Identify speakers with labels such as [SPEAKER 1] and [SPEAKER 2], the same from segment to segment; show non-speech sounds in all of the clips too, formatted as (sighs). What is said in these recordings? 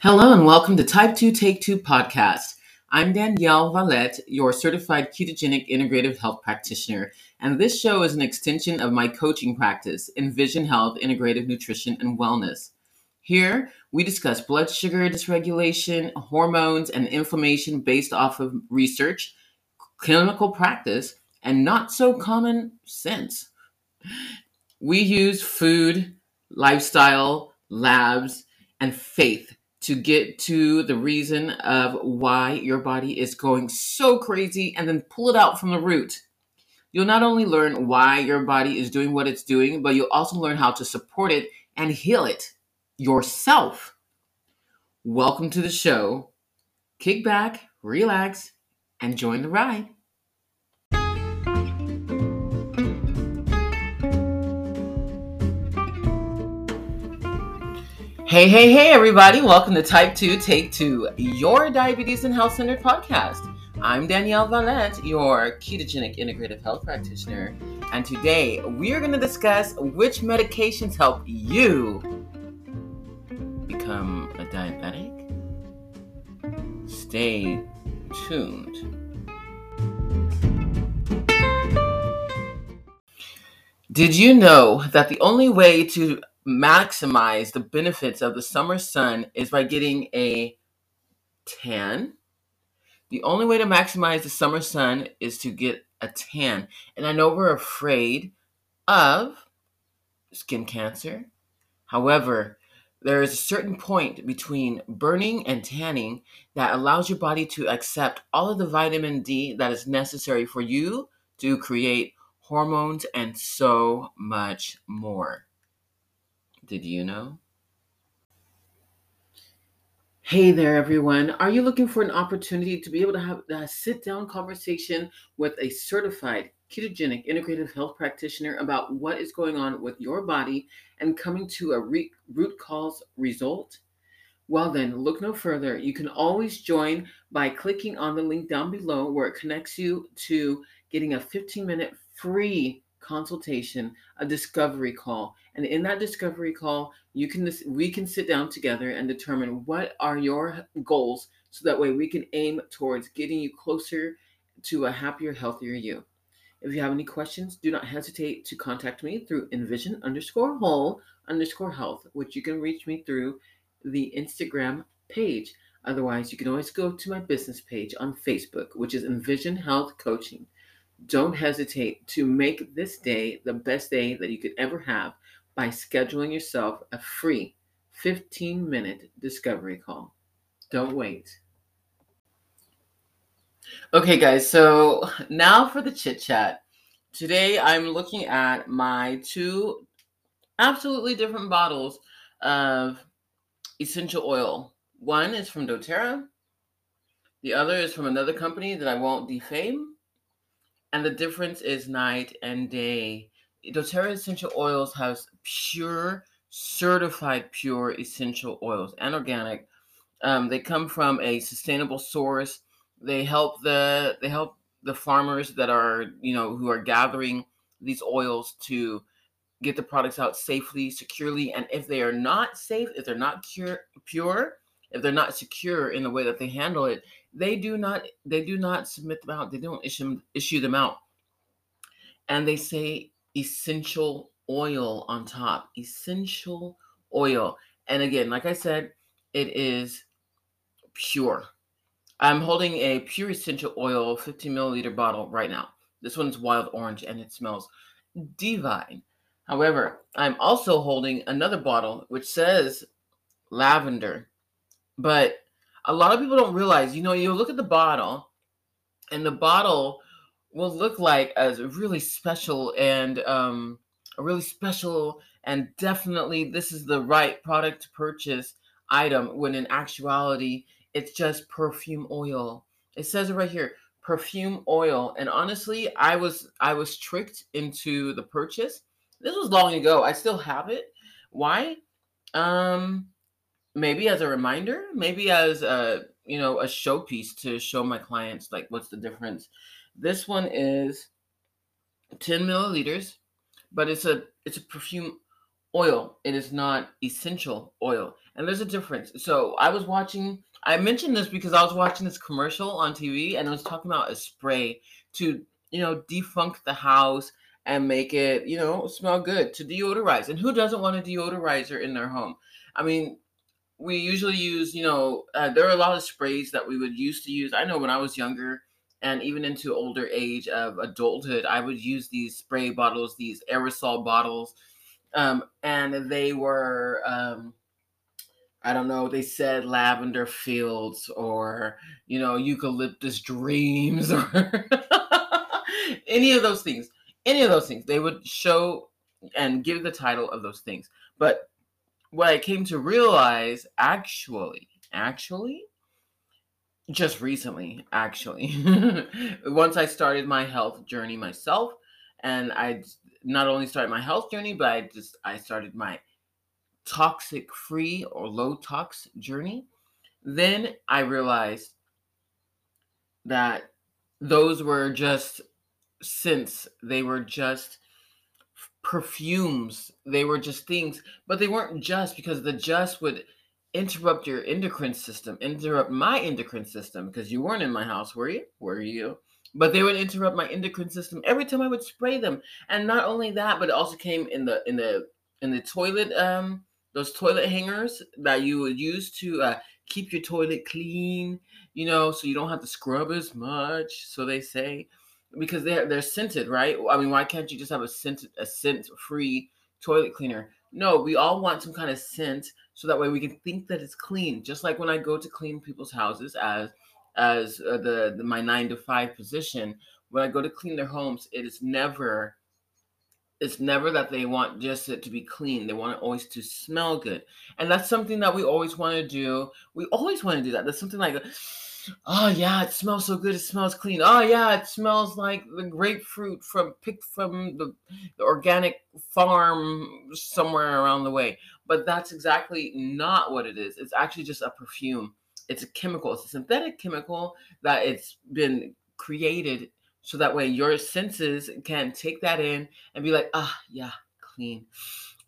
[SPEAKER 1] Hello and welcome to Type 2 Take 2 podcast. I'm Danielle Valette, your certified ketogenic integrative health practitioner, and this show is an extension of my coaching practice, Envision Health Integrative Nutrition and Wellness. Here, we discuss blood sugar dysregulation, hormones, and inflammation based off of research, clinical practice, and not so common sense. We use food, lifestyle, labs, and faith to get to the reason of why your body is going so crazy and then pull it out from the root. You'll not only learn why your body is doing what it's doing, but you'll also learn how to support it and heal it yourself. Welcome to the show. Kick back, relax, and join the ride. Hey, hey, hey, everybody. Welcome to Type 2 Take 2, your diabetes and health centered podcast. I'm Danielle Valette, your ketogenic integrative health practitioner. And today we are going to discuss which medications help you become a diabetic. Stay tuned. Did you know that the only way to maximize the benefits of the summer sun is by getting a tan. The only way to maximize the summer sun is to get a tan. And I know we're afraid of skin cancer. However, there is a certain point between burning and tanning that allows your body to accept all of the vitamin D that is necessary for you to create hormones and so much more. Did you know? Hey there, everyone. Are you looking for an opportunity to be able to have a sit down conversation with a certified ketogenic integrative health practitioner about what is going on with your body and coming to a re- root cause result? Well, then, look no further. You can always join by clicking on the link down below where it connects you to getting a 15 minute free consultation, a discovery call. And in that discovery call, you can we can sit down together and determine what are your goals so that way we can aim towards getting you closer to a happier, healthier you. If you have any questions, do not hesitate to contact me through envision underscore whole underscore health, which you can reach me through the Instagram page. Otherwise, you can always go to my business page on Facebook, which is Envision Health Coaching. Don't hesitate to make this day the best day that you could ever have by scheduling yourself a free 15 minute discovery call. Don't wait. Okay, guys, so now for the chit chat. Today I'm looking at my two absolutely different bottles of essential oil. One is from doTERRA, the other is from another company that I won't defame and the difference is night and day. doTERRA essential oils has pure, certified pure essential oils and organic. Um, they come from a sustainable source. They help the they help the farmers that are you know who are gathering these oils to get the products out safely, securely, and if they are not safe, if they're not cure, pure, if they're not secure in the way that they handle it, they do not they do not submit them out. They don't issue issue them out. And they say essential oil on top. Essential oil. And again, like I said, it is pure. I'm holding a pure essential oil 15 milliliter bottle right now. This one's wild orange and it smells divine. However, I'm also holding another bottle which says lavender, but a lot of people don't realize, you know, you look at the bottle and the bottle will look like as really special and um, a really special and definitely this is the right product to purchase item when in actuality it's just perfume oil. It says it right here, perfume oil. And honestly, I was I was tricked into the purchase. This was long ago. I still have it. Why? Um maybe as a reminder, maybe as a you know a showpiece to show my clients like what's the difference. This one is 10 milliliters, but it's a it's a perfume oil. It is not essential oil. And there's a difference. So I was watching, I mentioned this because I was watching this commercial on TV and it was talking about a spray to, you know, defunk the house and make it, you know, smell good to deodorize. And who doesn't want a deodorizer in their home? I mean, we usually use, you know, uh, there are a lot of sprays that we would used to use. I know when I was younger and even into older age of adulthood, I would use these spray bottles, these aerosol bottles um, and they were um, I don't know, they said lavender fields or you know eucalyptus dreams (laughs) or any of those things. Any of those things. They would show and give the title of those things. But what I came to realize actually, actually, just recently, actually, (laughs) once I started my health journey myself, and I not only started my health journey, but I just I started my toxic free or low tox journey. Then I realized that those were just since they were just perfumes, they were just things, but they weren't just because the just would interrupt your endocrine system, interrupt my endocrine system because you weren't in my house, were you? Were you? but they would interrupt my endocrine system every time I would spray them. And not only that, but it also came in the in the in the toilet um those toilet hangers that you would use to uh, keep your toilet clean, you know, so you don't have to scrub as much. So they say because they're they're scented, right? I mean, why can't you just have a scent a scent free toilet cleaner? No, we all want some kind of scent so that way we can think that it's clean. Just like when I go to clean people's houses as as uh, the, the my nine to five position when i go to clean their homes it is never it's never that they want just it to be clean they want it always to smell good and that's something that we always want to do we always want to do that that's something like oh yeah it smells so good it smells clean oh yeah it smells like the grapefruit from picked from the, the organic farm somewhere around the way but that's exactly not what it is it's actually just a perfume it's a chemical, it's a synthetic chemical that it's been created so that way your senses can take that in and be like, ah, yeah, clean.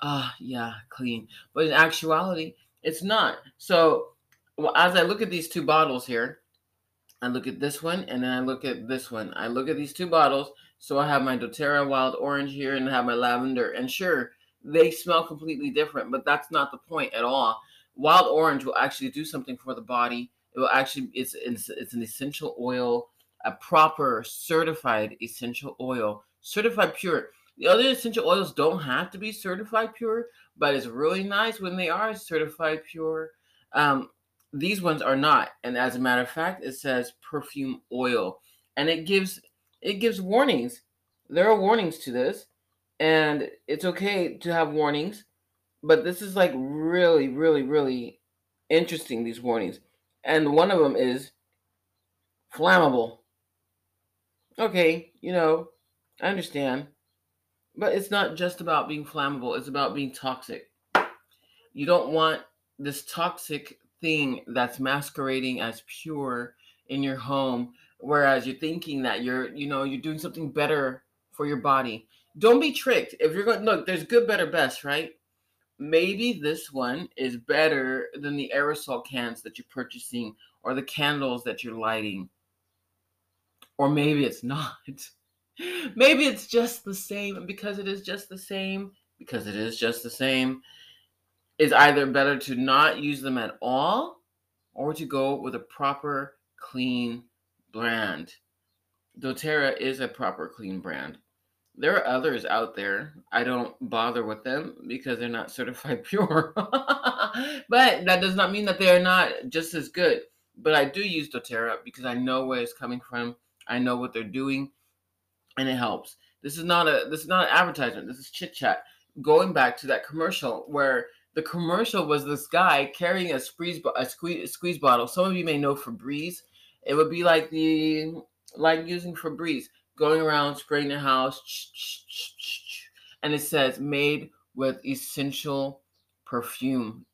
[SPEAKER 1] Ah, yeah, clean. But in actuality, it's not. So well, as I look at these two bottles here, I look at this one and then I look at this one. I look at these two bottles. So I have my doTERRA wild orange here and I have my lavender. And sure, they smell completely different, but that's not the point at all wild orange will actually do something for the body. It will actually it's it's, it's an essential oil, a proper certified essential oil, certified pure. The other essential oils don't have to be certified pure, but it's really nice when they are certified pure. Um, these ones are not, and as a matter of fact, it says perfume oil, and it gives it gives warnings. There are warnings to this, and it's okay to have warnings but this is like really, really, really interesting, these warnings. And one of them is flammable. Okay, you know, I understand. But it's not just about being flammable, it's about being toxic. You don't want this toxic thing that's masquerading as pure in your home whereas you're thinking that you're you know you're doing something better for your body don't be tricked if you're going look there's good better best right maybe this one is better than the aerosol cans that you're purchasing or the candles that you're lighting. Or maybe it's not. (laughs) maybe it's just the same. Because it is just the same, because it is just the same, it's either better to not use them at all or to go with a proper clean brand. doTERRA is a proper clean brand. There are others out there. I don't bother with them because they're not (laughs) certified pure. but that does not mean that they are not just as good. But I do use doTERRA because I know where it's coming from. I know what they're doing, and it helps. This is not a this is not an advertisement. This is chit chat. Going back to that commercial where the commercial was this guy carrying a squeeze a squeeze, squeeze bottle. Some of you may know Febreze. It would be like the like using Febreze going around spraying the house, and it says made with essential perfume.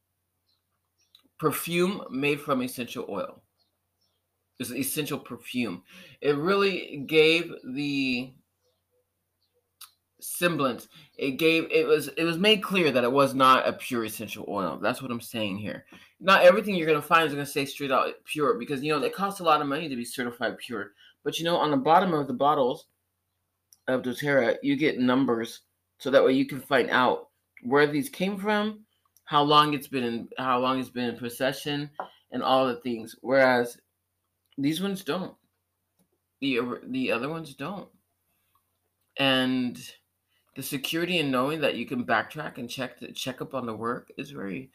[SPEAKER 1] Perfume made from essential oil. It's essential perfume. It really gave the semblance. It gave it was it was made clear that it was not a pure essential oil. That's what I'm saying here. Not everything you're gonna find is gonna say straight out pure because you know it costs a lot of money to be certified pure. But you know, on the bottom of the bottles of doTERRA, you get numbers so that way you can find out where these came from, how long it's been in how long it's been in possession, and all the things. Whereas these ones don't. The the other ones don't. And the security in knowing that you can backtrack and check the, check up on the work is very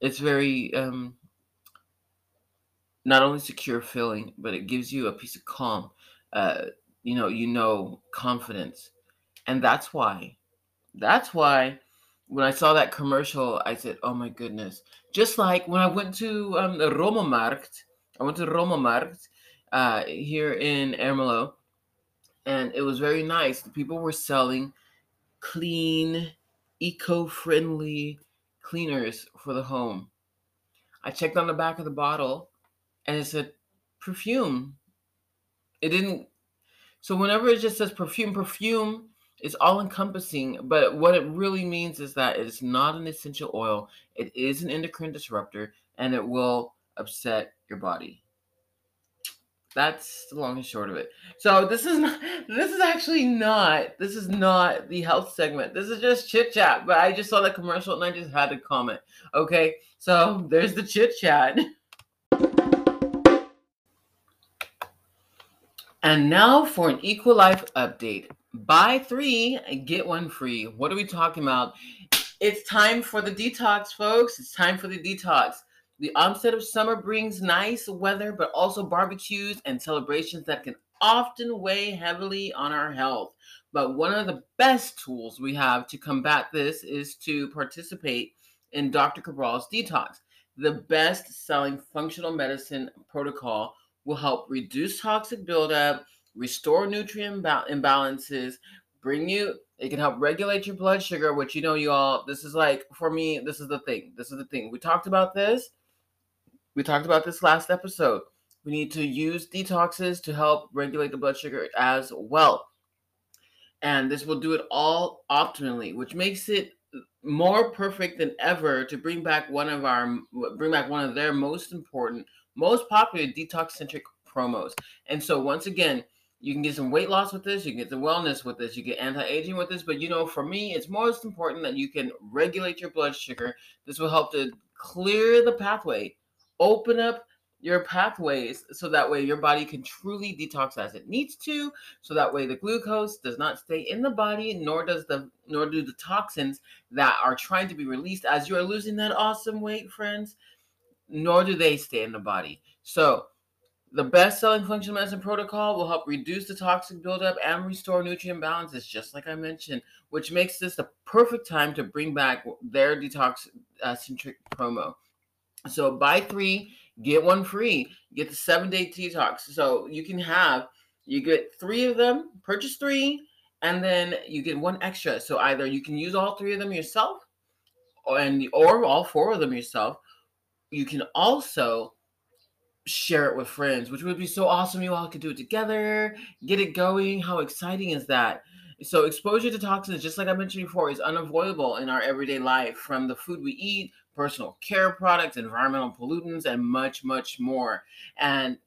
[SPEAKER 1] it's very um not only secure feeling, but it gives you a piece of calm. Uh, you know, you know, confidence. And that's why, that's why when I saw that commercial, I said, oh my goodness. Just like when I went to um, the Romamarkt, I went to Romamarkt uh, here in Ermelo, and it was very nice. The people were selling clean, eco friendly cleaners for the home. I checked on the back of the bottle and it said perfume. It didn't. So whenever it just says perfume, perfume is all encompassing. But what it really means is that it's not an essential oil. It is an endocrine disruptor, and it will upset your body. That's the long and short of it. So this is not. This is actually not. This is not the health segment. This is just chit chat. But I just saw the commercial and I just had to comment. Okay, so there's the chit chat. And now for an Equilife update. Buy three, get one free. What are we talking about? It's time for the detox, folks. It's time for the detox. The onset of summer brings nice weather, but also barbecues and celebrations that can often weigh heavily on our health. But one of the best tools we have to combat this is to participate in Dr. Cabral's detox, the best selling functional medicine protocol will help reduce toxic buildup, restore nutrient imbalances, bring you it can help regulate your blood sugar, which you know you all this is like for me, this is the thing. This is the thing. We talked about this. We talked about this last episode. We need to use detoxes to help regulate the blood sugar as well. And this will do it all optimally, which makes it more perfect than ever to bring back one of our bring back one of their most important most popular detox centric promos. And so, once again, you can get some weight loss with this, you can get some wellness with this, you get anti aging with this. But you know, for me, it's most important that you can regulate your blood sugar. This will help to clear the pathway, open up your pathways so that way your body can truly detox as it needs to so that way the glucose does not stay in the body nor does the nor do the toxins that are trying to be released as you are losing that awesome weight friends nor do they stay in the body. So, the best selling functional medicine protocol will help reduce the toxic buildup and restore nutrient balances, just like I mentioned, which makes this the perfect time to bring back their detox uh, centric promo. So, buy three, get one free. Get the seven day detox. So, you can have, you get three of them, purchase three, and then you get one extra. So, either you can use all three of them yourself, or, and, or all four of them yourself you can also share it with friends, which would be so awesome. You all could do it together, get it going. How exciting is that? So, exposure to toxins, just like I mentioned before, is unavoidable in our everyday life from the food we eat, personal care products, environmental pollutants, and much, much more. And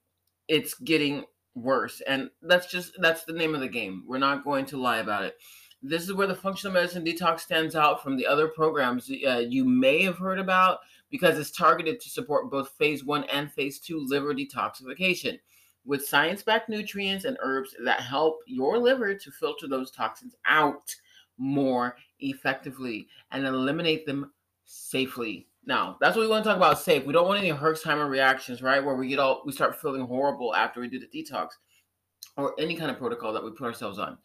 [SPEAKER 1] it's getting worse. And that's just that's the name of the game. We're not going to lie about it. This is where the functional medicine detox stands out from the other programs uh, you may have heard about because it's targeted to support both phase one and phase two liver detoxification with science backed nutrients and herbs that help your liver to filter those toxins out more effectively and eliminate them safely. Now, that's what we want to talk about safe. We don't want any Herxheimer reactions, right? Where we get all we start feeling horrible after we do the detox or any kind of protocol that we put ourselves on.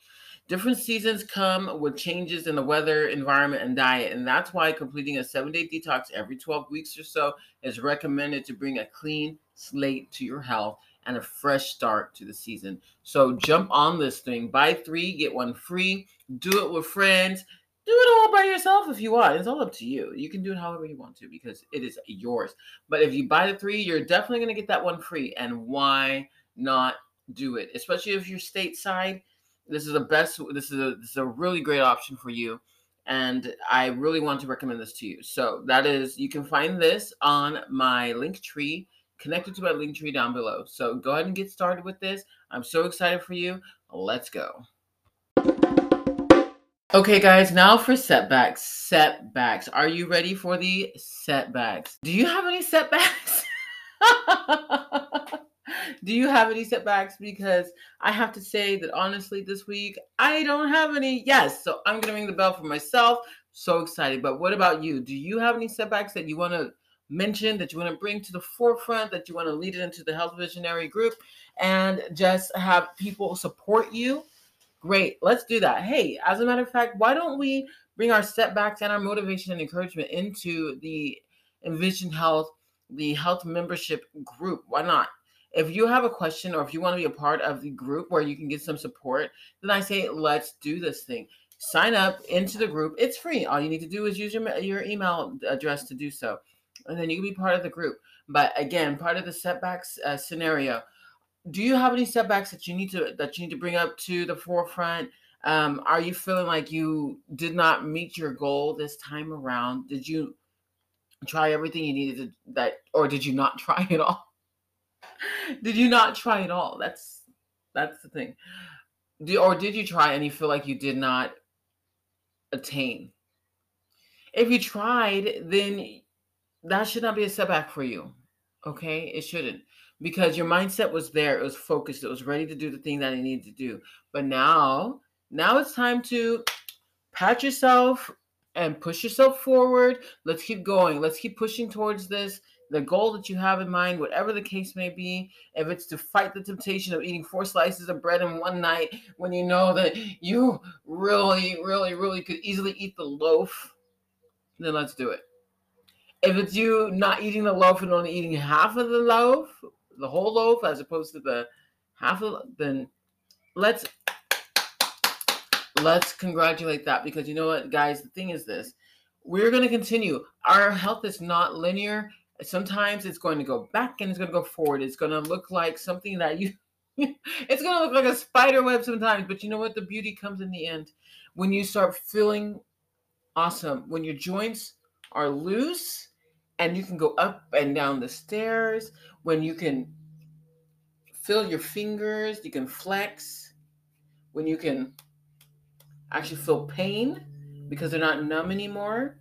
[SPEAKER 1] Different seasons come with changes in the weather, environment, and diet, and that's why completing a seven day detox every 12 weeks or so is recommended to bring a clean slate to your health and a fresh start to the season. So jump on this thing. Buy three, get one free. Do it with friends. Do it all by yourself if you want. It's all up to you. You can do it however you want to because it is yours. But if you buy the three, you're definitely going to get that one free. And why not do it? Especially if you're stateside this is the best. This is a this is a really great option for you, and I really want to recommend this to you. So that is, you can find this on my link tree connected to my link tree down below. So go ahead and get started with this. I'm so excited for you. Let's go. Okay, guys, now for setbacks. Setbacks. Are you ready for the setbacks? Do you have any setbacks? (laughs) Do you have any setbacks? Because I have to say that honestly, this week, I don't have any. Yes, so I'm to ring the bell for myself. So excited. But what about you? Do you have any setbacks that you want to mention, that you want to bring to the forefront, that you want to lead it into the Health Visionary group and just have people support you? Great. Let's do that. Hey, as a matter of fact, why don't we bring our setbacks and our motivation and encouragement into the Envision Health, the health membership group? Why not? If you have a question or if you want to be a part of the group where you can get some support, then I say, let's do this thing. Sign up into the group. It's free. All you need to do is use your, your email address to do so. And then you can be part of the group. But again, part of the setbacks uh, scenario. Do you have any setbacks that you need to that you need to bring up to the forefront? Um, are you feeling like you did not meet your goal this time around? Did you try everything you needed to that, or did you not (laughs) try at all? did you not try at all? That's that's the thing. Do, or did you try and you feel like you did not attain? If you tried, then that should not be a setback for you. Okay? It shouldn't. Because your mindset was there, it was focused, it was ready to do the thing that it needed to do. But now, now it's time to pat yourself and push yourself forward. Let's keep going. Let's keep pushing towards this the goal that you have in mind, whatever the case may be, if it's to fight the temptation of eating four slices of bread in one night when you know that you really, really, really could easily eat the loaf, then let's do it. If it's you not eating the loaf and only eating half of the loaf, the whole loaf, as opposed to the half of, then let's let's congratulate that because you know what, guys, the thing is this. We're going to continue. Our health is not linear sometimes it's going to go back and it's going to go forward. It's going to look like something that you, (laughs) it's going to look like a spider web sometimes. But you know what? The beauty comes in the end when you start feeling awesome, when your joints are loose and you can go up and down the stairs, when you can feel your fingers, you can flex, when you can actually feel pain because they're not numb anymore.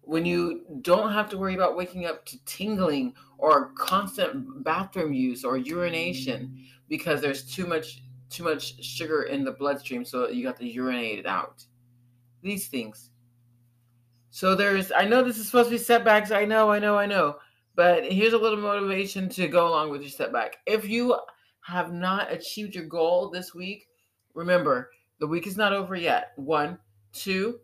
[SPEAKER 1] When you don't have to worry about waking up to tingling or constant bathroom use or urination because there's too much too much sugar in the bloodstream so you got to urinate it out. These things. So there's i know this is supposed to be setbacks i know i know i know but here's a little motivation to go along with your setback. If you have not achieved your goal this week remember the week is not over yet one two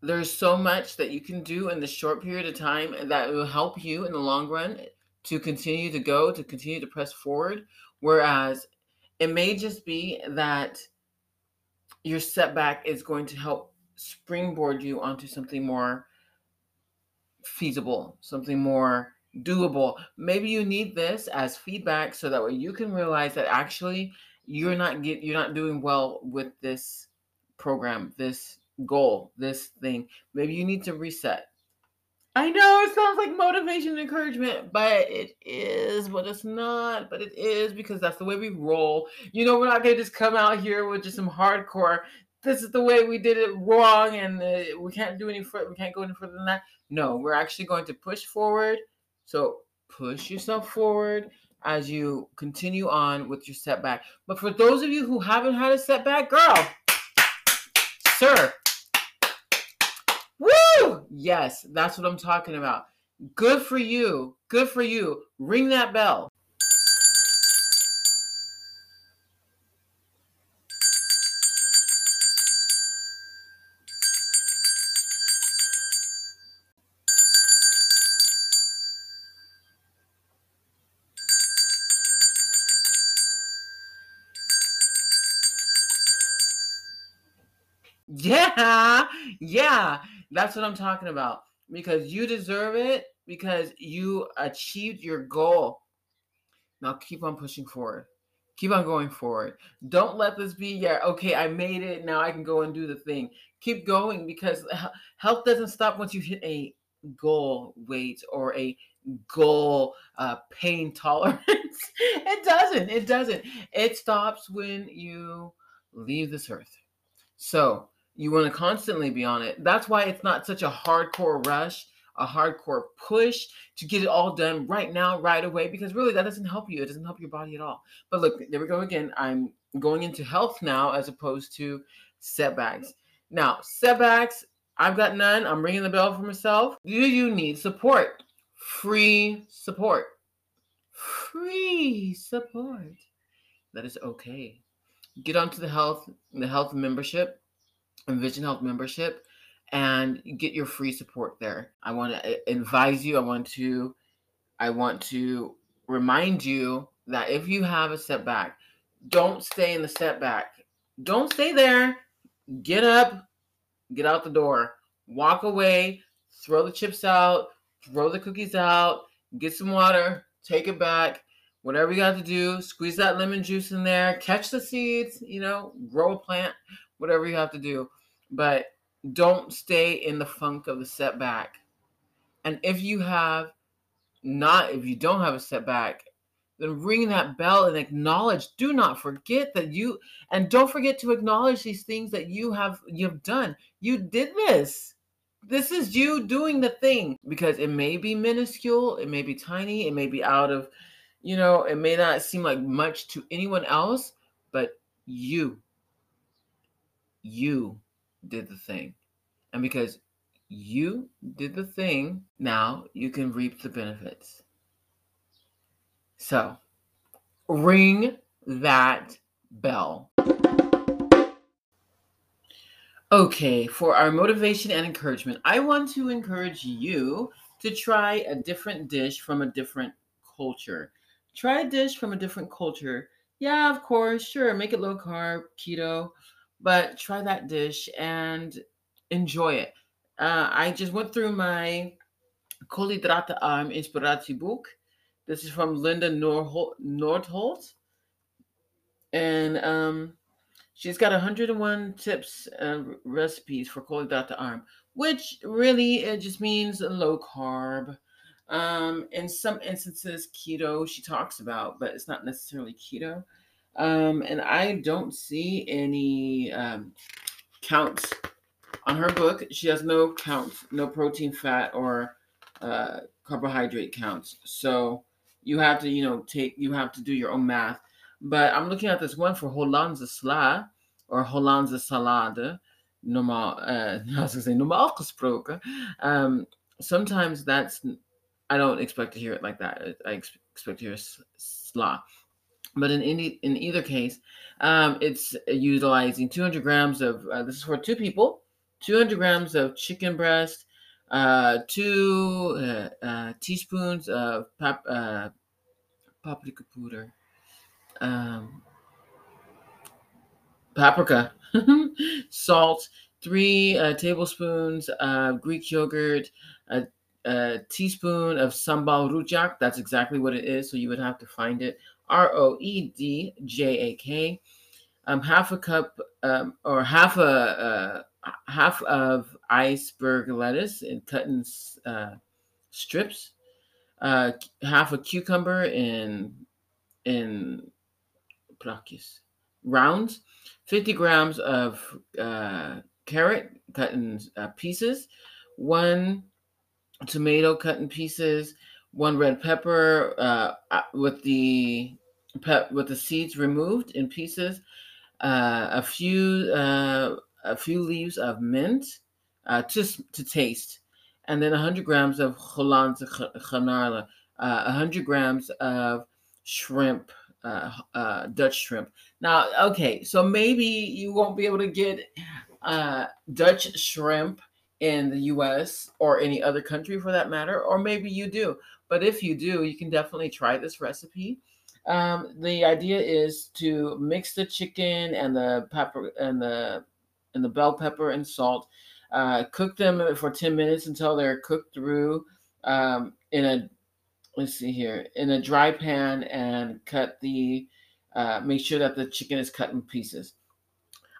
[SPEAKER 1] there's so much that you can do in the short period of time that will help you in the long run to continue to go, to continue to press forward. Whereas it may just be that your setback is going to help springboard you onto something more feasible, something more doable. Maybe you need this as feedback so that way you can realize that actually you're not get you're not doing well with this program, this goal, this thing. Maybe you need to reset. I know it sounds like motivation and encouragement, but it is, but it's not, but it is because that's the way we roll. You know, we're not going to just come out here with just some hardcore, this is the way we did it wrong and uh, we can't do any further, we can't go any further than that. No, we're actually going to push forward. So push yourself forward as you continue on with your setback. But for those of you who haven't had a setback, girl, sir, Woo! Yes, that's what I'm talking about. Good for you. Good for you. Ring that bell. Yeah. That's what I'm talking about. Because you deserve it, because you achieved your goal. Now keep on pushing forward. Keep on going forward. Don't let this be, yeah, okay, I made it. Now I can go and do the thing. Keep going because health doesn't stop once you hit a goal weight or a goal uh, pain (laughs) tolerance. it doesn't. It doesn't. It stops when you leave this earth. So you want to constantly be on it. That's why it's not such a hardcore rush, a hardcore push to get it all done right now, right away, because really that doesn't help you. It doesn't help your body at all. But look, there we go again. I'm going into health now as opposed to setbacks. Now, setbacks, I've got none. I'm ringing the bell for myself. Do you need support? Free support. Free support. That is okay. Get onto the health, the health membership Envision Health membership and get your free support there. I want to eh, advise you, I want to I want to remind you that if you have a setback, don't stay in the setback. Don't stay there. Get up, get out the door, walk away, throw the chips out, throw the cookies out, get some water, take it back, whatever you got to do, squeeze that lemon juice in there, catch the seeds, you know, grow a plant, whatever you have to do but don't stay in the funk of the setback. And if you have not, if you don't have a setback, then ring that bell and acknowledge. Do not forget that you, and don't forget to acknowledge these things that you have you've done. You did this. This is you doing the thing because it may be minuscule, it may be tiny, it may be out of, you know, it may not seem like much to anyone else, but you, you did the thing. And because you did the thing, now you can reap the benefits. So, ring that bell. Okay, for our motivation and encouragement, I want to encourage you to try a different dish from a different culture. Try a dish from a different culture. Yeah, of course, sure, make it low carb, keto, but try that dish and enjoy it. Uh, I just went through my Koolhydraten Arm inspirati book. This is from Linda Nordholt. And um, she's got 101 tips and recipes for Koolhydraten Arm, which really it just means low carb. Um, in some instances, keto she talks about, but it's not necessarily keto. Um, and I don't see any um, counts on her book. She has no counts, no protein, fat, or uh, carbohydrate counts. So you have to, you know, take, you have to do your own math. But I'm looking at this one for Hollandse sla or Hollandse salade. Normaal, uh, (laughs) I was gonna say normaal gesproken. Um, sometimes that's, I don't expect to hear it like that. I expect to hear sla. But in any, in either case, um, it's utilizing 200 grams of uh, this is for two people, 200 grams of chicken breast, uh, two uh, uh teaspoons of pap, uh, paprika powder, um, paprika, (laughs) salt, three uh, tablespoons of Greek yogurt, a, a teaspoon of sambal rujak. That's exactly what it is. So you would have to find it R O E D J A K. Um, half a cup um, or half a uh, half of iceberg lettuce and cut in uh, strips. Uh, half a cucumber in in brachis, rounds. 50 grams of uh, carrot cut in uh, pieces. One tomato cut in pieces one red pepper uh, uh, with the pep with the seeds removed in pieces, uh, a few uh, a few leaves of mint, uh, just to taste, and then 100 grams of Hollandse uh, 100 grams of shrimp, uh, uh, Dutch shrimp. Now, okay, so maybe you won't be able to get uh, Dutch shrimp in the US or any other country for that matter, or maybe you do. But if you do, you can definitely try this recipe. Um, the idea is to mix the chicken and the pepper and the and the bell pepper and salt. Uh, cook them for 10 minutes until they're cooked through um, in a let's see here in a dry pan and cut the uh, make sure that the chicken is cut in pieces.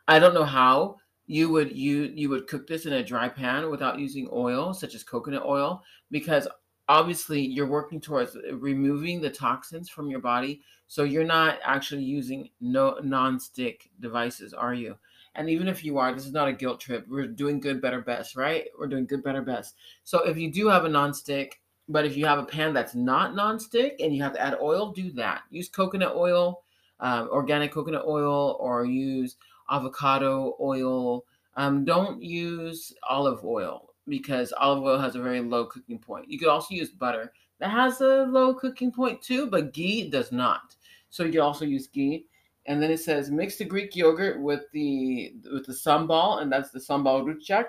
[SPEAKER 1] I don't know how you would you you would cook this in a dry pan without using oil, such as coconut oil, because obviously you're working towards removing the toxins from your body. So you're not actually using no non-stick devices, are you? And even if you are, this is not a guilt trip. We're doing good, better, best, right? We're doing good, better, best. So if you do have a non-stick, but if you have a pan that's not non-stick and you have to add oil, do that. Use coconut oil, um, organic coconut oil, or use avocado oil. Um, don't use olive oil because olive oil has a very low cooking point. You could also use butter that has a low cooking point too, but ghee does not. So you can also use ghee. And then it says mix the Greek yogurt with the with the sambal, and that's the sambal rujak.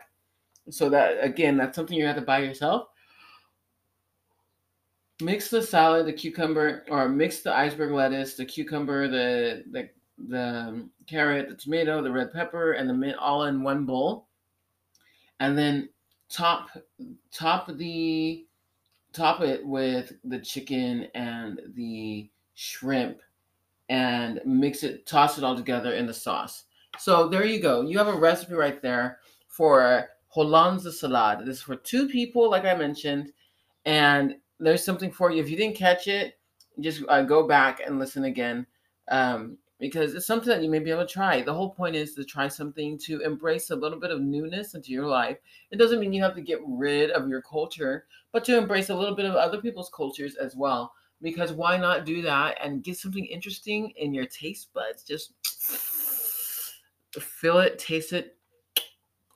[SPEAKER 1] So that again, that's something you have to buy yourself. Mix the salad, the cucumber, or mix the iceberg lettuce, the cucumber, the the the carrot, the tomato, the red pepper, and the mint all in one bowl. And then top top the top it with the chicken and the shrimp and mix it, toss it all together in the sauce. So there you go. You have a recipe right there for Hollandaise salad. This is for two people, like I mentioned, and there's something for you. If you didn't catch it, just uh, go back and listen again. Um, because it's something that you may be able to try. The whole point is to try something to embrace a little bit of newness into your life. It doesn't mean you have to get rid of your culture, but to embrace a little bit of other people's cultures as well. Because why not do that and get something interesting in your taste buds? Just feel it, taste it,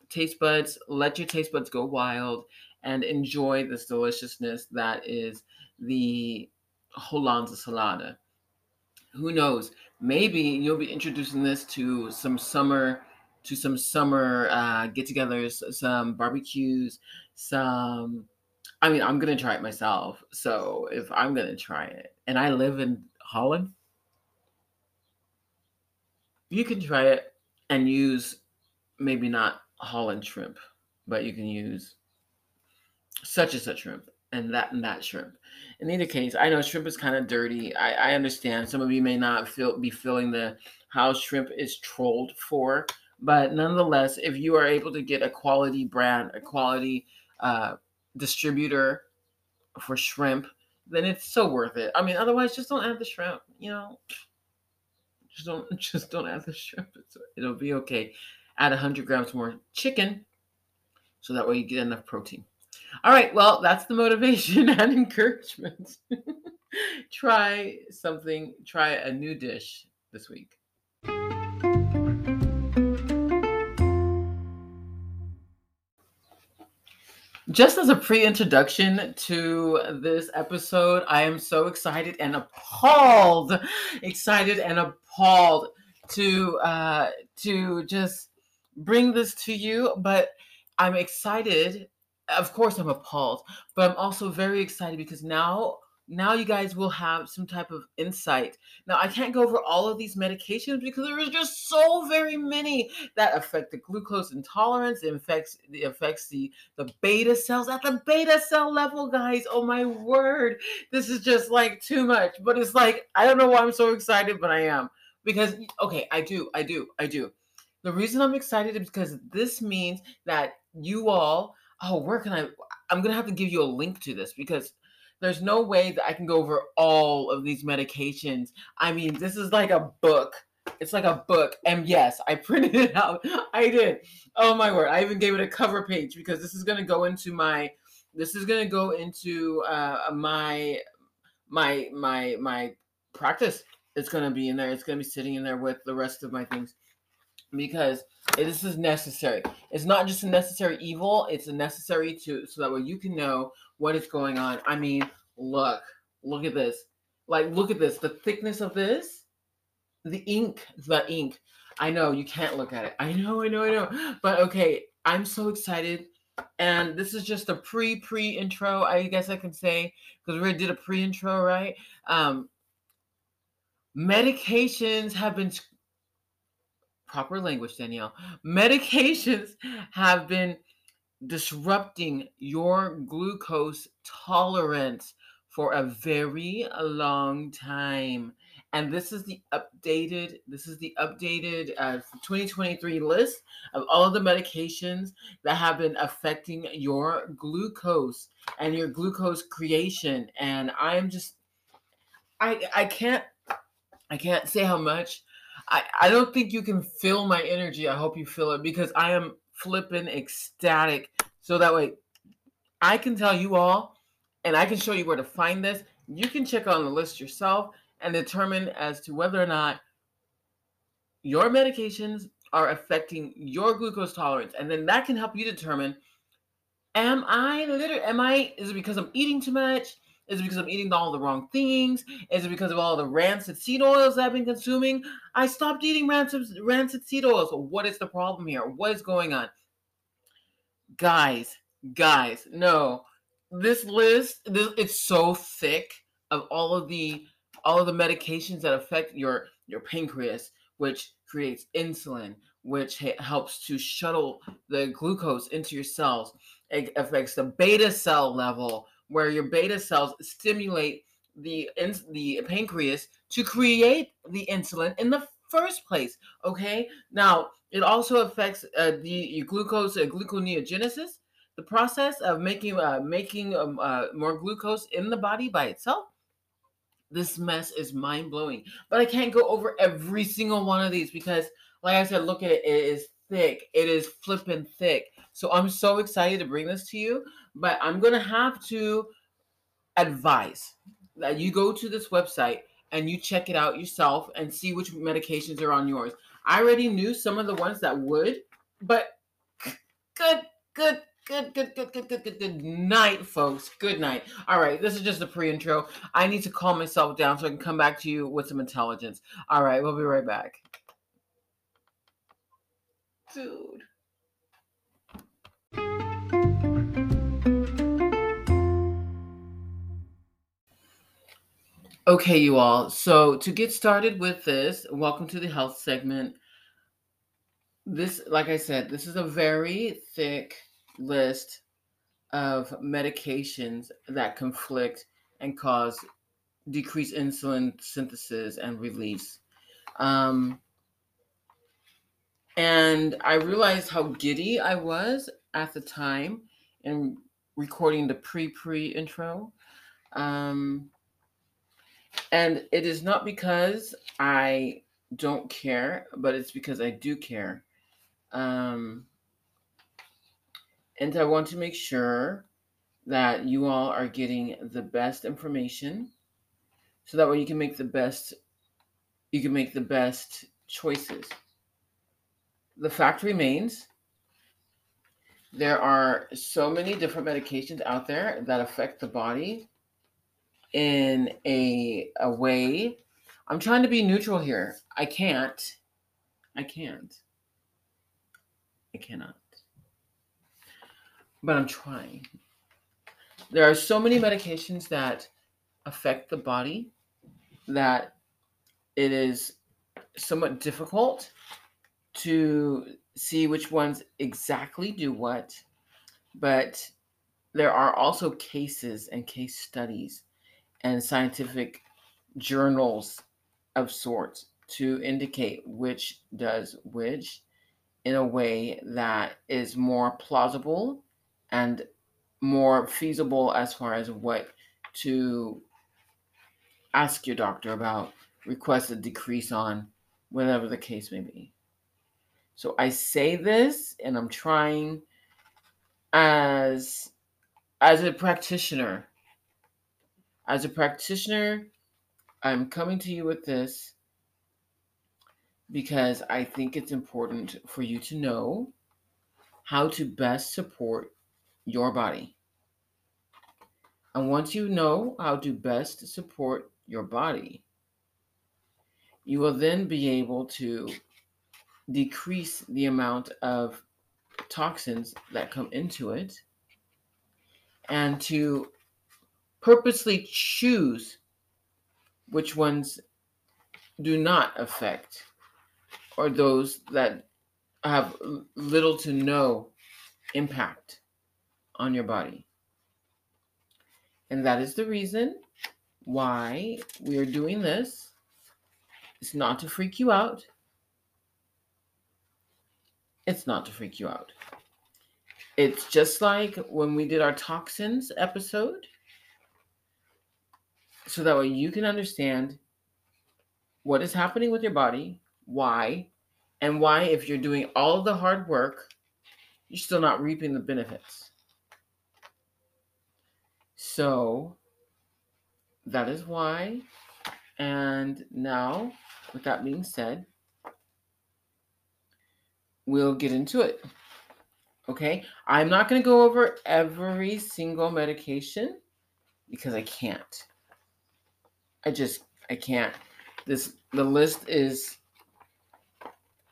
[SPEAKER 1] taste buds, let your taste buds go wild and enjoy this deliciousness that is the Hollandaise salada who knows? Maybe you'll be introducing this to some summer to some summer uh, get-togethers, some barbecues, some. I mean, I'm gonna try it myself. So if I'm gonna try it, and I live in Holland, you can try it and use maybe not Holland shrimp, but you can use such and such shrimp and that and that shrimp. In either case, I know shrimp is kind of dirty. I, I understand some of you may not feel be feeling the how shrimp is trolled for, but nonetheless, if you are able to get a quality brand, a quality uh, distributor for shrimp, then it's so worth it. I mean, otherwise, just don't add the shrimp. You know, just don't (laughs) just don't add the shrimp. It's, it'll be okay. Add 100 grams more chicken, so that way you get enough protein. All right, well, that's the motivation (laughs) and encouragement. try something, try a new dish this week. Just as a pre introduction to this episode, I am so excited and appalled, excited and appalled to uh, to just bring this to you. But I'm excited of course I'm appalled, but I'm also very excited because now now you guys will have some type of insight. Now I can't go over all of these medications because there is just so very many that affect the glucose intolerance. It affects it affects the the beta cells at the beta cell level, guys. Oh my word, this is just like too much. But it's like I don't know why I'm so excited, but I am because okay, I do, I do, I do. The reason I'm excited is because this means that you all oh, where can I? I'm gonna have to give you a link to this because there's no way that I can go over all of these medications. I mean, this is like a book. It's like a book. And yes, I (laughs) printed it out. I did. Oh my word. I even gave it a cover page because this is gonna go into my this is gonna go into uh my my my my practice. It's gonna be in there. It's gonna be sitting in there with the rest of my things because this is necessary. It's not just a necessary evil, it's a necessary to so that way you can know what is going on. I mean, look, look at this. Like, look at this. The thickness of this, the ink, the ink. I know you can't look at it. I know, I know, I know. But okay, I'm so excited. And this is just a pre pre intro, I guess I can say, because we did a pre intro, right? Um, medications have been proper language, Danielle. Medications have been disrupting your glucose tolerance for a very long time. And this is the updated, this is the updated uh, 2023 list of all of the medications that have been affecting your glucose and your glucose creation. And I am just, I I can't, I can't say how much. I, I don't think you can feel my energy. I hope you feel it because I am flipping ecstatic. So that way I can tell you all and I can show you where to find this. You can check on the list yourself and determine as to whether or not your medications are affecting your glucose tolerance. And then that can help you determine am I literally, am I, is it because I'm eating too much? Is it because I'm eating all the wrong things? Is it because of all the rancid seed oils I've been consuming? I stopped eating rancid, rancid seed oils. What is the problem here? What is going on? Guys, guys, no. This list, this, it's so thick of all of the all of the medications that affect your your pancreas, which creates insulin, which helps to shuttle the glucose into your cells. It affects the beta cell level, where your beta cells stimulate the the pancreas to create the insulin in the first place. Okay, now it also affects uh, the glucose uh, gluconeogenesis, the process of making uh, making um, uh, more glucose in the body by itself this mess is mind blowing. But I can't go over every single one of these because, like I said, look at it. It is thick. It is flipping thick. So I'm so excited to bring this to you. But I'm going to have to advise that you go to this website and you check it out yourself and see which medications are on yours. I already knew some of the ones that would, but good, good Good, good, good, good, good, good, good night, folks. Good night. All right, this is just a pre intro. I need to calm myself down so I can come back to you with some intelligence. All right, we'll be right back. Dude. Okay, you all. So, to get started with this, welcome to the health segment. This, like I said, this is a very thick list of medications that conflict and cause decreased insulin synthesis and release. Um, and I realized how giddy I was at the time in recording the pre pre intro. Um, and it is not because I don't care, but it's because I do care. Um, and I want to make sure that you all are getting the best information so that way you can make the best you can make the best choices. The fact remains there are so many different medications out there that affect the body in a, a way. I'm trying to be neutral here. I can't. I can't. I cannot but I'm trying. There are so many medications that affect the body that it is somewhat difficult to see which ones exactly do what, but there are also cases and case studies and scientific journals of sorts to indicate which does which in a way that is more plausible and more feasible as far as what to ask your doctor about, request a decrease on, whatever the case may be. So I say this and I'm trying as as a practitioner. As a practitioner, I'm coming to you with this because I think it's important for you to know how to best support your body. And once you know how to best support your body, you will then be able to decrease the amount of toxins that come into it and to purposely choose which ones do not affect or those that have little to no impact on your body. And that is the reason why we are doing this It's not to freak you out. It's not to freak you out. It's just like when we did our toxins episode, so that way you can understand what is happening with your body, why, and why, if you're doing all of the hard work, you're still not reaping the benefits. So that is why. And now, with that being said, we'll get into it. Okay, I'm not going to go over every single medication because I can't. I just I can't. This the list is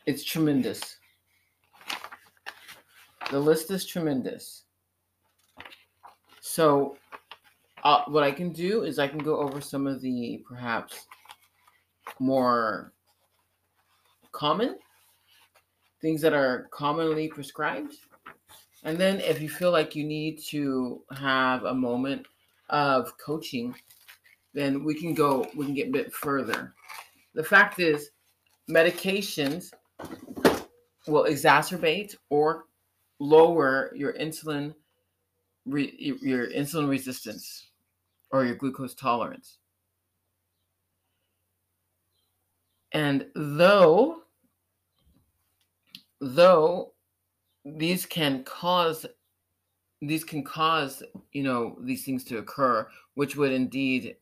[SPEAKER 1] it's tremendous. The list is tremendous. So uh, what I can do is I can go over some of the perhaps more common things that are commonly prescribed. And then if you feel like you need to have a moment of coaching, then we can go, we can get a bit further. The fact is, medications will exacerbate or lower your insulin re, your insulin resistance or your glucose tolerance. And though though these can cause these can cause you know these things to occur which would indeed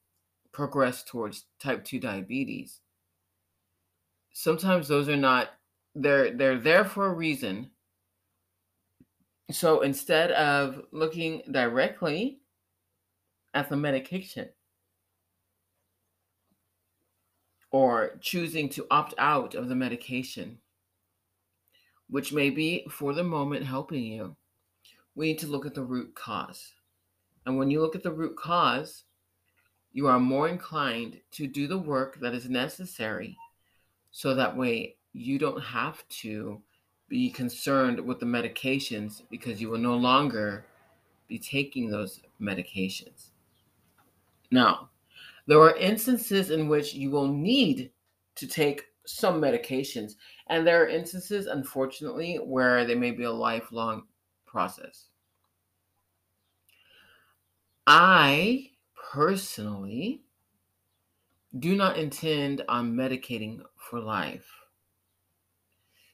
[SPEAKER 1] progress towards type 2 diabetes sometimes those are not they're they're there for a reason so instead of looking directly at the medication or choosing to opt out of the medication which may be for the moment helping you, we need to look at the root cause. And when you look at the root cause, you are more inclined to do the work that is necessary so that way you don't have to be concerned with the medications because you will no longer be taking those medications. Now, there are instances in which you will need to take some medications. And there are instances, unfortunately, where they may be a lifelong process. I personally do not intend on medicating for life.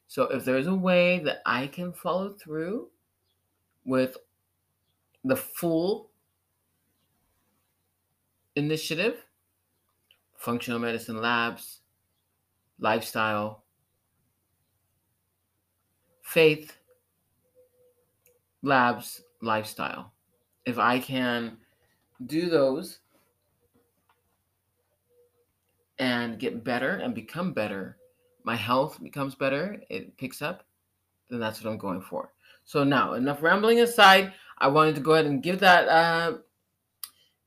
[SPEAKER 1] So if there's a way that I can follow through with the full initiative, functional medicine labs, lifestyle, faith, labs, lifestyle. If I can do those and get better and become better, my health becomes better, it picks up, then that's what I'm going for. So now, enough rambling aside, I wanted to go ahead and give that uh,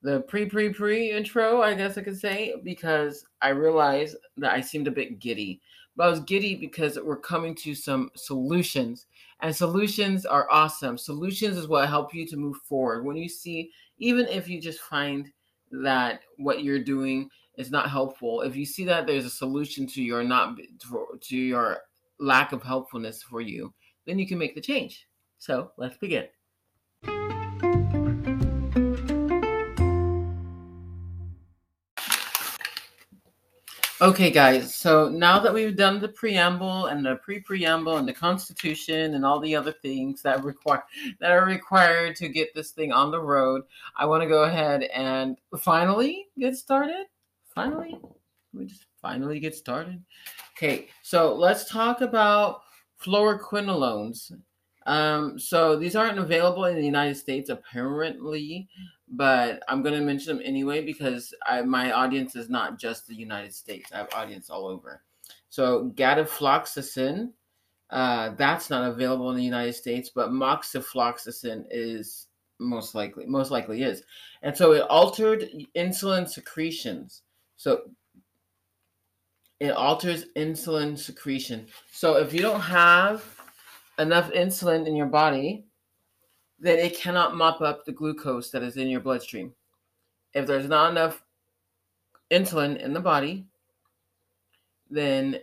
[SPEAKER 1] the pre pre pre intro, I guess I could say, because I realized that I seemed a bit giddy. But I was giddy because we're coming to some solutions, and solutions are awesome. Solutions is what help you to move forward. When you see, even if you just find that what you're doing is not helpful, if you see that there's a solution to your not to your lack of helpfulness for you, then you can make the change. So let's begin. Okay, guys. So now that we've done the preamble and the pre-preamble and the Constitution and all the other things that require that are required to get this thing on the road, I want to go ahead and finally get started. Finally, we just finally get started. Okay, so let's talk about fluoroquinolones. Um, so these aren't available in the United States apparently, but I'm going to mention them anyway because I, my audience is not just the United States. I have audience all over. So gatifloxacin, uh, that's not available in the United States, but moxifloxacin is most likely most likely is, and so it altered insulin secretions. So it alters insulin secretion. So if you don't have enough insulin in your body, then it cannot mop up the glucose that is in your bloodstream. If there's not enough insulin in the body, then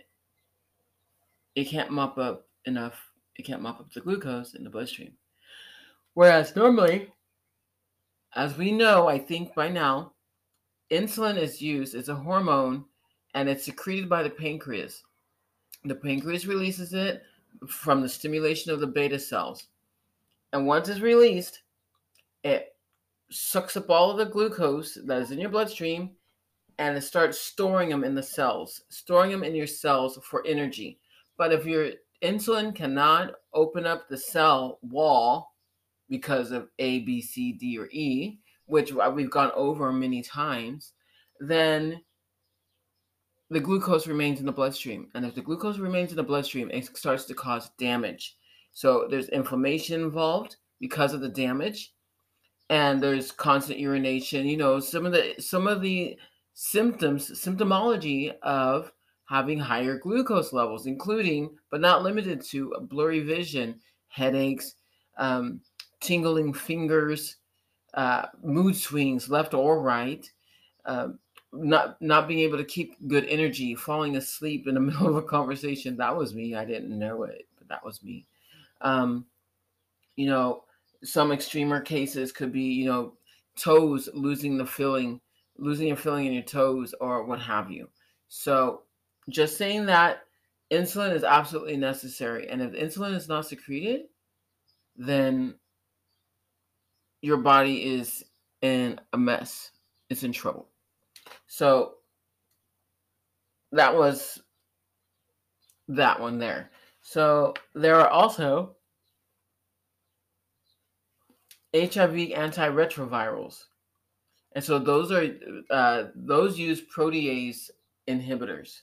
[SPEAKER 1] it can't mop up enough, it can't mop up the glucose in the bloodstream. Whereas normally, as we know, I think by now, insulin is used as a hormone and it's secreted by the pancreas. The pancreas releases it from the stimulation of the beta cells. And once it's released, it sucks up all of the glucose that is in your bloodstream and it starts storing them in the cells, storing them in your cells for energy. But if your insulin cannot open up the cell wall because of A, B, C, D, or E, which we've gone over many times, then the glucose remains in the bloodstream. And if the glucose remains in the bloodstream, it starts to cause damage. So there's inflammation involved because of the damage. And there's constant urination. You know, some of the some of the symptoms, symptomology of having higher glucose levels, including but not limited to blurry vision, headaches, um, tingling fingers, uh, mood swings, left or right, uh, not not being able to keep good energy, falling asleep in the (laughs) middle of a conversation. That was me. I didn't know it, but that was me. Um, you know, some extremer cases could be, you know, toes losing the feeling, losing your feeling in your toes, or what have you. So, just saying that insulin is absolutely necessary, and if insulin is not secreted, then your body is in a mess. It's in trouble. So that was that one there. So there are also HIV antiretrovirals. And so those are uh, those use protease inhibitors.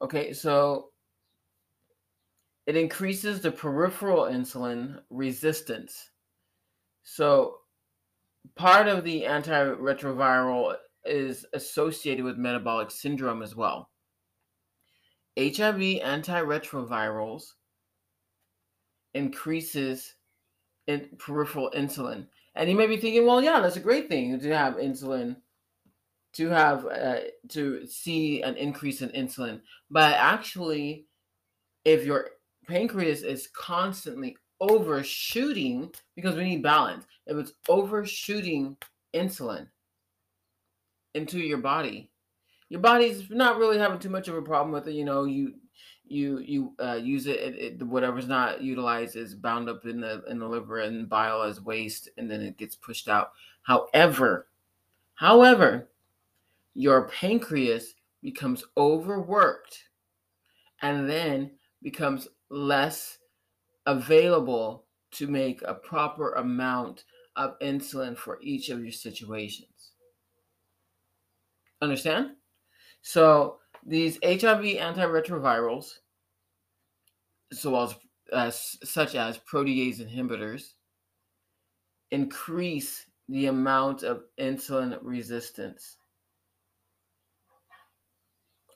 [SPEAKER 1] Okay, so it increases the peripheral insulin resistance. So part of the antiretroviral is associated with metabolic syndrome as well. HIV antiretrovirals increases in peripheral insulin. And you may be thinking, well, yeah, that's a great thing to have insulin, to have uh, to see an increase in insulin. But actually, if your pancreas is constantly overshooting, because we need balance, if it's overshooting insulin, into your body. Your body's not really having too much of a problem with it. You know, you you you uh, use it, it, it, whatever's not utilized is bound up in the in the liver and bile as waste, and then it gets pushed out. However, however, your pancreas becomes overworked, and then becomes less available to make a proper amount of insulin for each of your situations. Understand? So these HIV antiretrovirals, so as, as such as protease inhibitors, increase the amount of insulin resistance.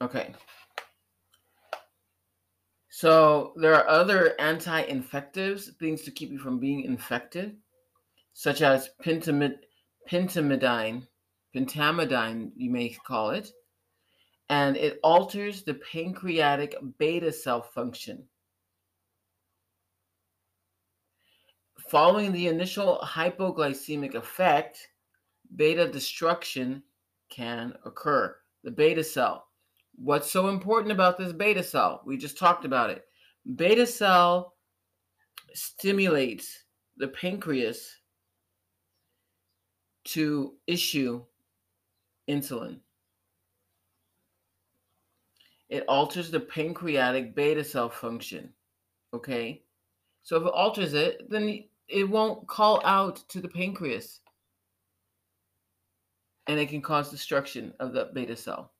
[SPEAKER 1] Okay. So there are other anti-infectives, things to keep you from being infected, such as pentamid- pentamidine pentamidine, you may call it, and it alters the pancreatic beta cell function. Following the initial hypoglycemic effect, beta destruction can occur. The beta cell. What's so important about this beta cell? We just talked about it. Beta cell stimulates the pancreas to issue insulin. It alters the pancreatic beta cell function. Okay? So if it alters it, then it won't call out to the pancreas. And it can cause destruction of the beta cell.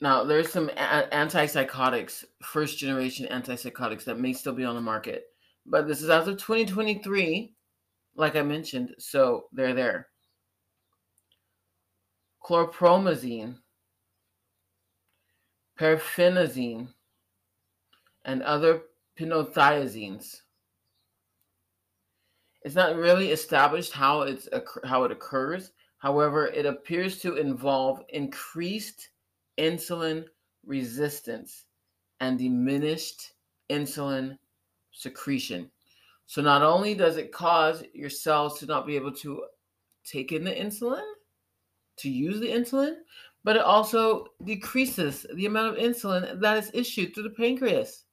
[SPEAKER 1] Now, there's some antipsychotics, first generation antipsychotics that may still be on the market but this is as of 2023, like I mentioned, so they're there. Chlorpromazine, perphenazine, and other phenothiazines. It's not really established how it's how it occurs. However, it appears to involve increased insulin resistance and diminished insulin secretion. So not only does it cause your cells to not be able to take in the insulin, to use the insulin, but it also decreases the amount of insulin that is issued through the pancreas.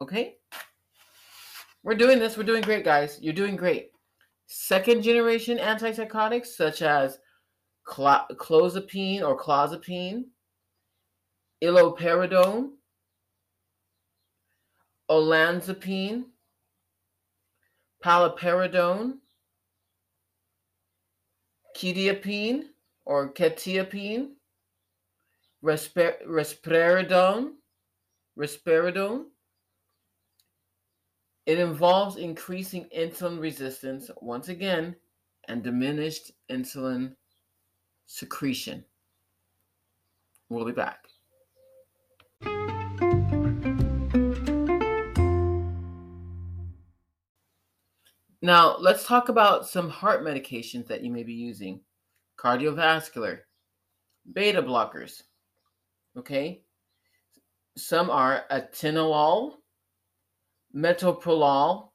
[SPEAKER 1] Okay? We're doing this. We're doing great, guys. You're doing great. Second generation antipsychotics, such as clozapine or clozapine, iloperidone, olanzapine, paliperidone, quetiapine or quetiapine, resper- risperidone, risperidone. It involves increasing insulin resistance once again and diminished insulin secretion. We'll be back. Now, let's talk about some heart medications that you may be using cardiovascular, beta blockers. Okay. Some are atenolol, metoprolol,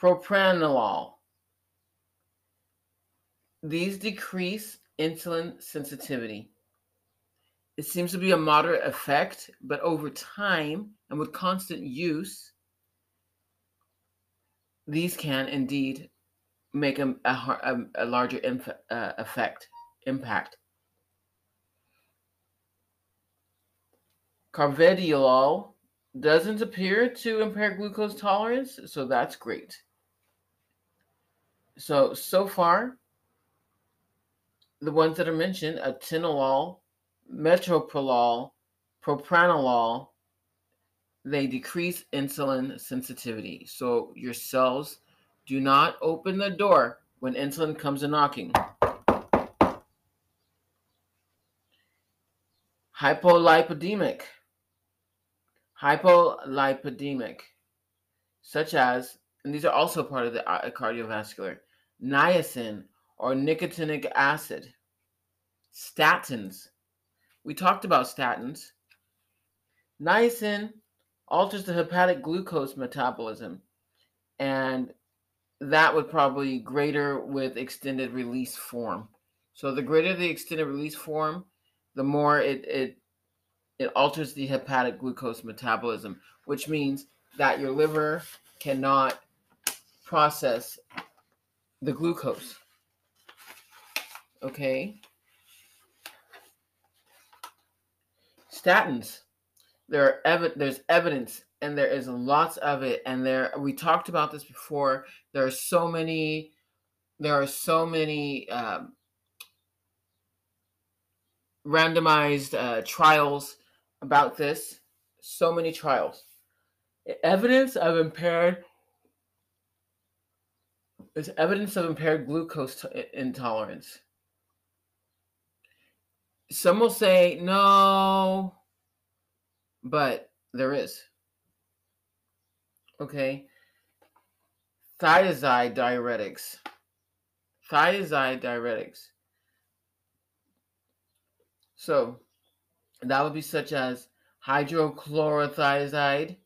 [SPEAKER 1] propranolol. These decrease insulin sensitivity. It seems to be a moderate effect, but over time and with constant use, these can indeed make a, a, a larger inf- uh, effect, impact. Carvedilol doesn't appear to impair glucose tolerance, so that's great. So, so far, the ones that are mentioned, atenolol, metoprolol, propranolol, they decrease insulin sensitivity. So your cells do not open the door when insulin comes a knocking. Hypolipidemic. Hypolipidemic, such as, and these are also part of the uh, cardiovascular, niacin or nicotinic acid, statins. We talked about statins. Niacin alters the hepatic glucose metabolism. And that would probably greater with extended release form. So the greater the extended release form, the more it it it alters the hepatic glucose metabolism, which means that your liver cannot process the glucose. Okay. Statins there are ev- there's evidence and there is lots of it and there we talked about this before. There are so many there are so many um, randomized uh, trials about this. So many trials. Evidence of impaired is evidence of impaired glucose t- intolerance. Some will say no but there is. Okay. Thiazide diuretics. Thiazide diuretics. So that would be such as hydrochlorothiazide,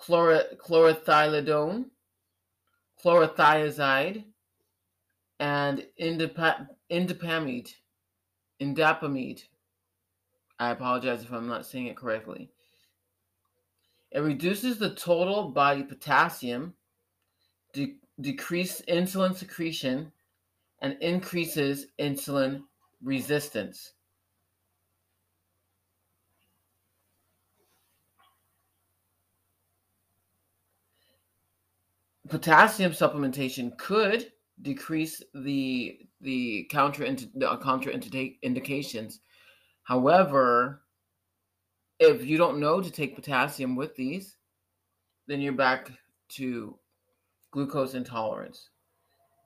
[SPEAKER 1] chlor- chlorothiazidone, chlorothiazide, and indip- indapamide, indapamide. I apologize if I'm not saying it correctly. It reduces the total body potassium, de- decreases insulin secretion, and increases insulin resistance. Potassium supplementation could decrease the the counter the counter indications However, if you don't know to take potassium with these, then you're back to glucose intolerance,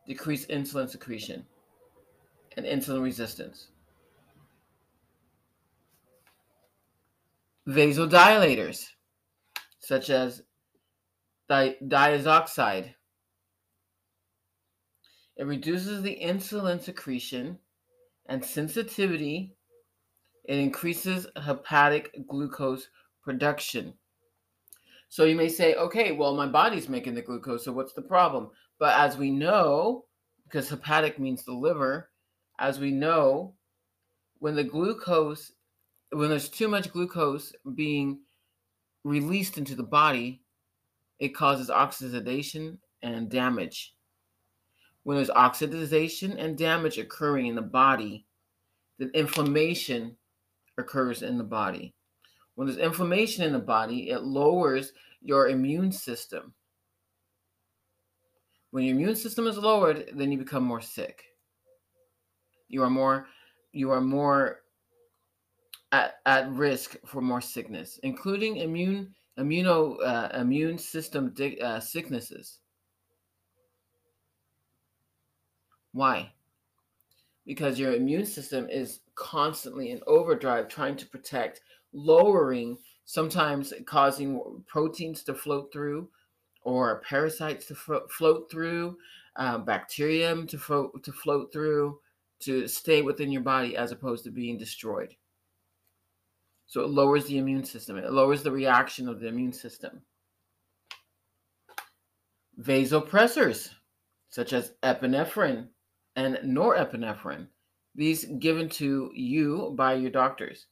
[SPEAKER 1] decreased insulin secretion, and insulin resistance. Vasodilators, such as di- diazoxide. It reduces the insulin secretion and sensitivity. It increases hepatic glucose production. So you may say, okay, well, my body's making the glucose, so what's the problem? But as we know, because hepatic means the liver, as we know, when the glucose, when there's too much glucose being released into the body, it causes oxidation and damage. When there's oxidation and damage occurring in the body, then inflammation occurs in the body. When there's inflammation in the body, it lowers your immune system. When your immune system is lowered, then you become more sick. You are more you are more at, at risk for more sickness, including immune immuno uh, immune system di- uh, sicknesses. Why? Because your immune system is constantly in overdrive trying to protect, lowering, sometimes causing proteins to float through or parasites to flo- float through, uh, bacterium to, fo- to float through, to stay within your body as opposed to being destroyed. So it lowers the immune system, it lowers the reaction of the immune system. Vasopressors, such as epinephrine and norepinephrine, these given to you by your doctors.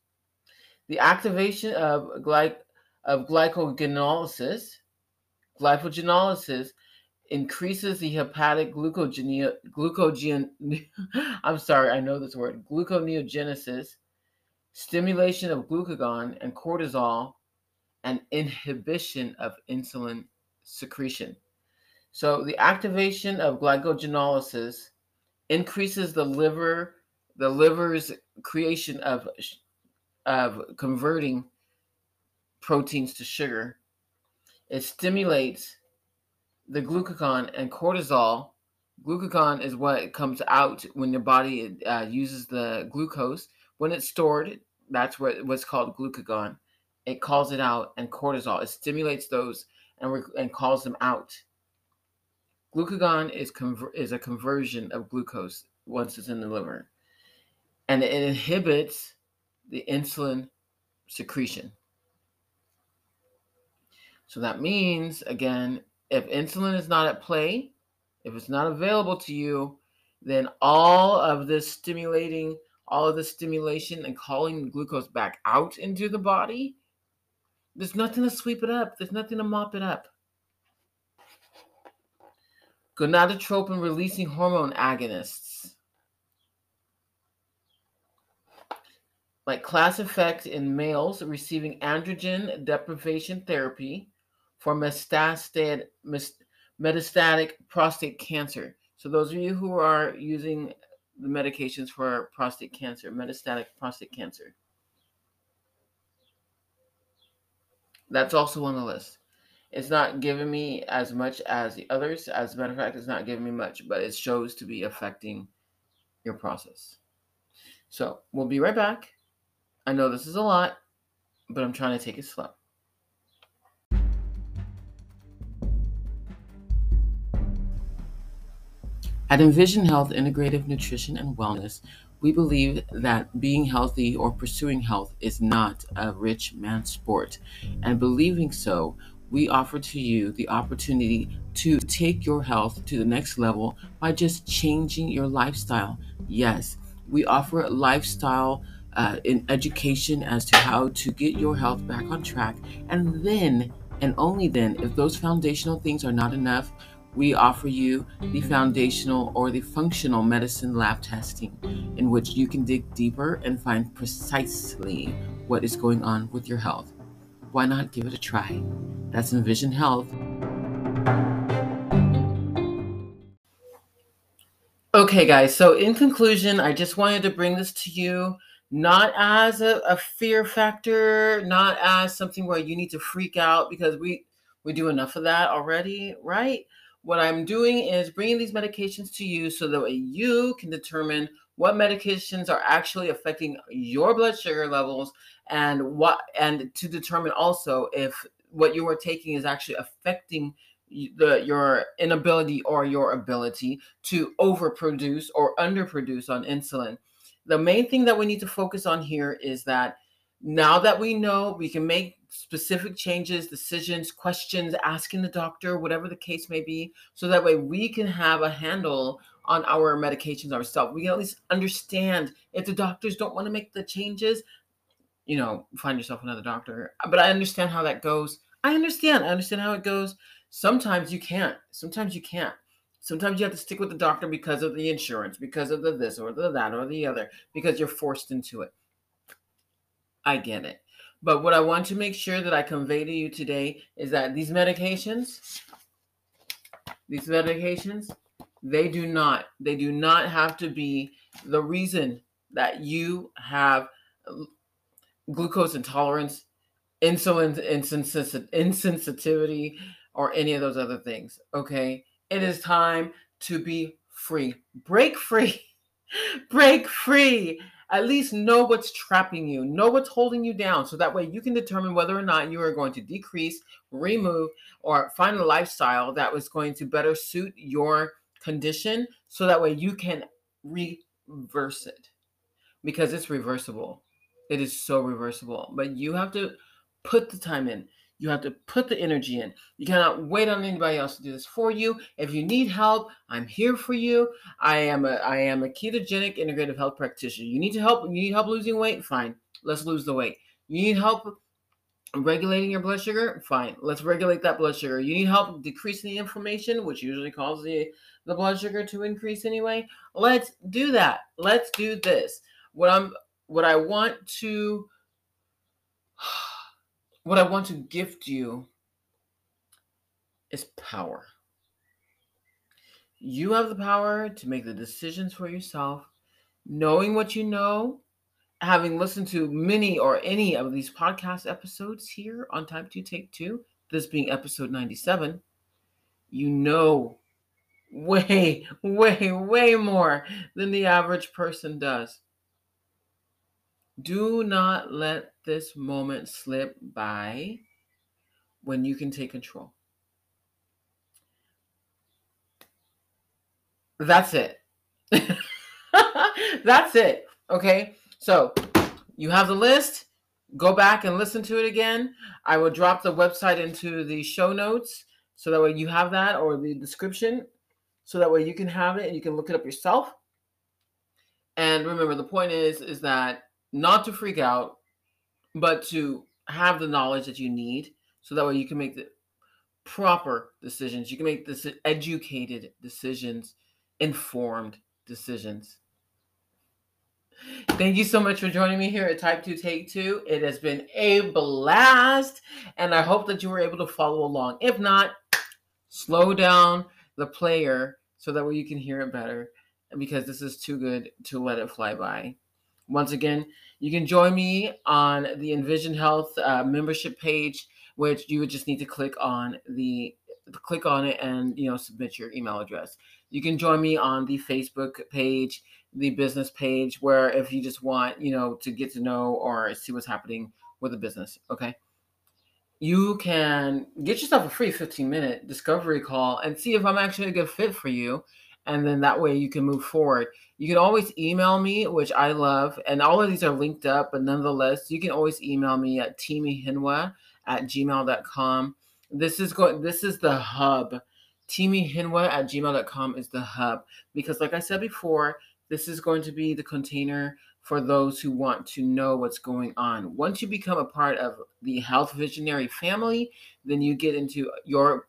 [SPEAKER 1] The activation of, gly- of glycogenolysis, glycogenolysis increases the hepatic glucogen, glucogen (laughs) I'm sorry, I know this word, gluconeogenesis, stimulation of glucagon and cortisol, and inhibition of insulin secretion. So the activation of glycogenolysis increases the liver, the liver's creation of of converting proteins to sugar. It stimulates the glucagon and cortisol. Glucagon is what comes out when your body uh, uses the glucose. When it's stored, that's what what's called glucagon. It calls it out, and cortisol. It stimulates those and re- and calls them out. Glucagon is conver- is a conversion of glucose once it's in the liver, and it inhibits the insulin secretion. So that means again, if insulin is not at play, if it's not available to you, then all of this stimulating, all of the stimulation and calling glucose back out into the body, there's nothing to sweep it up. There's nothing to mop it up. Gonadotropin releasing hormone agonists. Like class effect in males receiving androgen deprivation therapy for metastatic, prostate cancer. So, those of you who are using the medications for prostate cancer, metastatic prostate cancer, that's also on the list. It's not giving me as much as the others. As a matter of fact, it's not giving me much, but it shows to be affecting your process. So, we'll be right back. I know this is a lot, but I'm trying to take it slow. At Envision Health Integrative Nutrition and Wellness, we believe that being healthy or pursuing health is not a rich man's sport. And believing so, we offer to you the opportunity to take your health to the next level by just changing your lifestyle. Yes, we offer lifestyle uh, in education as to how to get your health back on track. And then, and only then, if those foundational things are not enough, we offer you the foundational or the functional medicine lab testing, in which you can dig deeper and find precisely what is going on with your health. Why not give it a try? That's Envision Health. Okay, guys, so in conclusion, I just wanted to bring this to you not as a, a fear factor, not as something where you need to freak out because we we do enough of that already, right? What I'm doing is bringing these medications to you so that you can determine what medications are actually affecting your blood sugar levels and what and to determine also if what you are taking is actually affecting the your inability or your ability to overproduce or underproduce on insulin. The main thing that we need to focus on here is that now that we know we can make specific changes, decisions, questions, asking the doctor, whatever the case may be, so that way we can have a handle on our medications ourselves. We can at least understand if the doctors don't want to make the changes, you know, find yourself another doctor. But I understand how that goes. I understand. I understand how it goes. Sometimes you can't. Sometimes you can't. Sometimes you have to stick with the doctor because of the insurance, because of the this or the that or the other, because you're forced into it. I get it. But what I want to make sure that I convey to you today is that these medications, these medications, they do not, they do not have to be the reason that you have glucose intolerance, insulin insensitivity, or any of those other things. Okay. It is time to be free. Break free. (laughs) Break free. At least know what's trapping you, know what's holding you down, so that way you can determine whether or not you are going to decrease, remove, or find a lifestyle that was going to better suit your condition, so that way you can reverse it because it's reversible. It is so reversible, but you have to put the time in. You have to put the energy in. You cannot wait on anybody else to do this for you. If you need help, I'm here for you. I am a I am a ketogenic integrative health practitioner. You need to help. You need help losing weight? Fine. Let's lose the weight. You need help regulating your blood sugar? Fine. Let's regulate that blood sugar. You need help decreasing the inflammation, which usually causes the, the blood sugar to increase anyway. Let's do that. Let's do this. What I'm what I want to (sighs) what I want to gift you is power. You have the power to make the decisions for yourself, knowing what you know, having listened to many or any of these podcast episodes here on Type 2 Take 2, this being episode 97, you know way, (laughs) way, way more than the average person does. Do not let this moment slip by when you can take control. That's it. (laughs) That's it. Okay. So you have the list. Go back and listen to it again. I will drop the website into the show notes so that way you have that or the description so that way you can have it and you can look it up yourself. And remember, the point is is that not to freak out, but to have the knowledge that you need so that way you can make the proper decisions. You can make this educated decisions, informed decisions. Thank you so much for joining me here at Type 2 Take 2. It has been a blast, and I hope that you were able to follow along. If not, slow down the player so that way you can hear it better because this is too good to let it fly by. Once again, you can join me on the Envision Health uh, membership page, which you would just need to click on the click on it and you know submit your email address. You can join me on the Facebook page, the business page, where if you just want you know to get to know or see what's happening with the business, okay. You can get yourself a free 15 minute discovery call and see if I'm actually a good fit for you and then that way you can move forward. You can always email me, which I love, and all of these are linked up, but nonetheless, you can always email me at timihinwa at gmail.com. This is going this is the hub. timihinwa at gmail.com is the hub because like I said before, this is going to be the container for those who want to know what's going on. Once you become a part of the Health Visionary family, then you get into your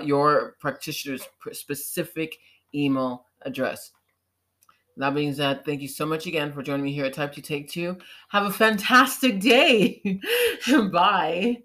[SPEAKER 1] your practitioner's specific email address. That being said, thank you so much again for joining me here at Type 2 Take 2. Have a fantastic day. (laughs) Bye.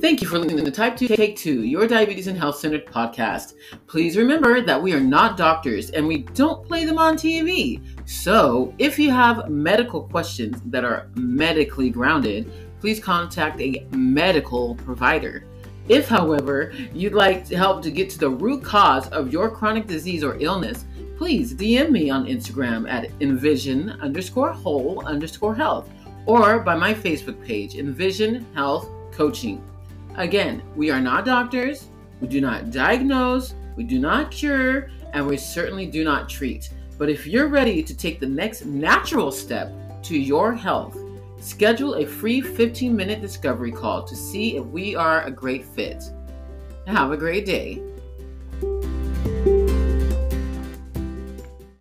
[SPEAKER 1] Thank you for listening to Type 2 Take 2, your diabetes and health centered podcast. Please remember that we are not doctors and we don't play them on TV. So, if you have medical questions that are medically grounded, please contact a medical provider. If, however, you'd like to help to get to the root cause of your chronic disease or illness, please DM me on Instagram at envision underscore whole underscore health or by my Facebook page, Envision Health Coaching. Again, we are not doctors, we do not diagnose, we do not cure, and we certainly do not treat. But if you're ready to take the next natural step to your health, schedule a free 15 minute discovery call to see if we are a great fit. Have a great day.